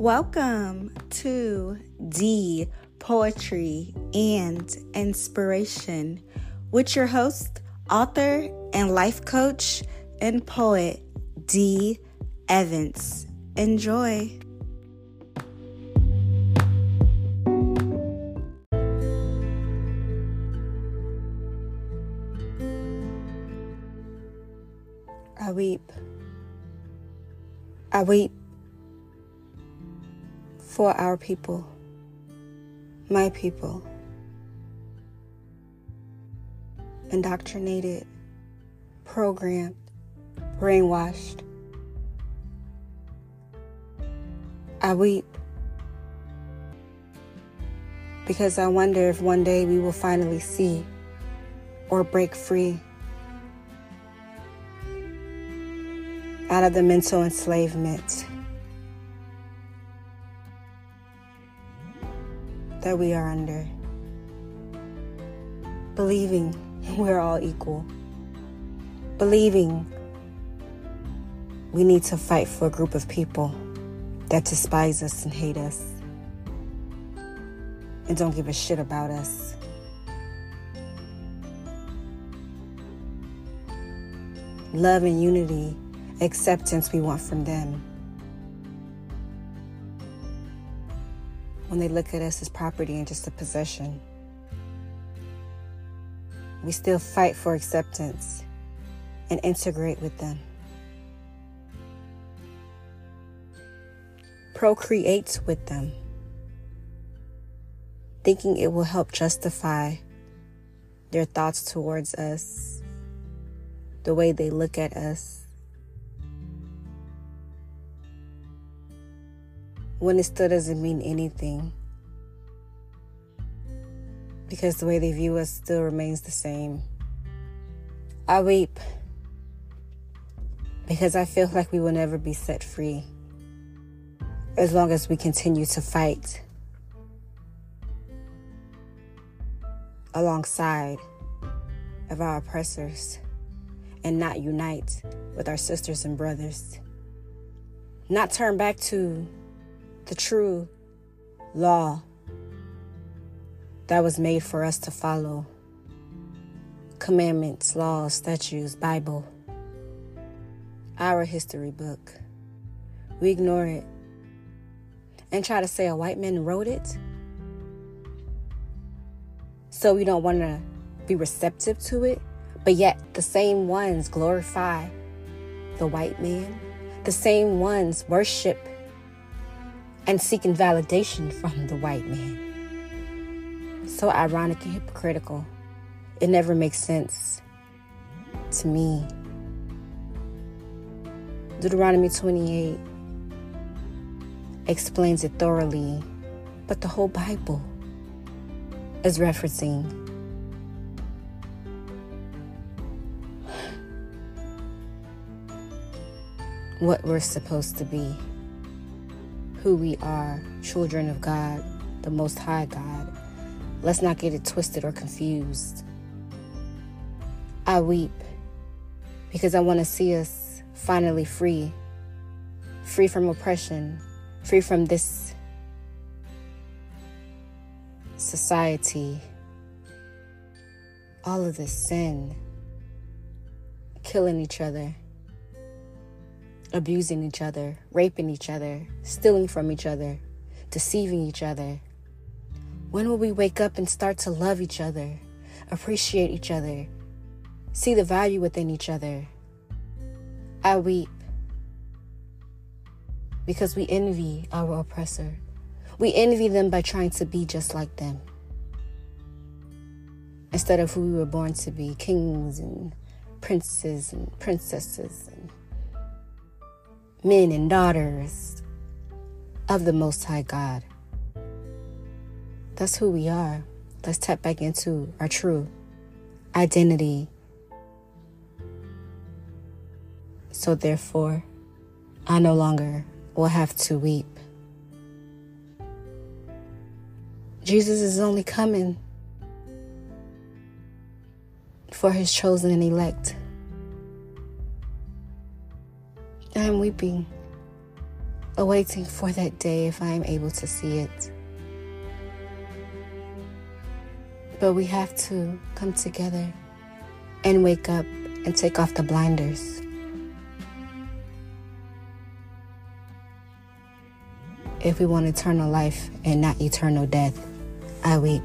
Welcome to D Poetry and Inspiration with your host, author, and life coach and poet, D Evans. Enjoy. I weep. I weep for our people, my people, indoctrinated, programmed, brainwashed. I weep because I wonder if one day we will finally see or break free out of the mental enslavement that we are under. Believing we're all equal. Believing we need to fight for a group of people that despise us and hate us and don't give a shit about us. Love and unity acceptance we want from them. When they look at us as property and just a possession, we still fight for acceptance and integrate with them. Procreate with them, thinking it will help justify their thoughts towards us, the way they look at us when it still doesn't mean anything. Because the way they view us still remains the same. I weep because I feel like we will never be set free as long as we continue to fight alongside of our oppressors and not unite with our sisters and brothers. Not turn back to the true law that was made for us to follow commandments, laws, statutes, Bible, our history book. We ignore it and try to say a white man wrote it. So we don't want to be receptive to it, but yet the same ones glorify the white man, the same ones worship and seeking validation from the white man. So ironic and hypocritical. It never makes sense to me. Deuteronomy 28 explains it thoroughly, but the whole Bible is referencing what we're supposed to be who we are, children of God, the Most High God. Let's not get it twisted or confused. I weep because I want to see us finally free, free from oppression, free from this society, all of this sin, killing each other abusing each other, raping each other, stealing from each other, deceiving each other? When will we wake up and start to love each other, appreciate each other, see the value within each other? I weep because we envy our oppressor. We envy them by trying to be just like them instead of who we were born to be kings and princes and princesses and men and daughters of the Most High God. That's who we are. Let's tap back into our true identity. So, therefore, I no longer will have to weep. Jesus is only coming for his chosen and elect. Am weeping awaiting for that day if I am able to see it. But we have to come together and wake up and take off the blinders. If we want eternal life and not eternal death, I weep.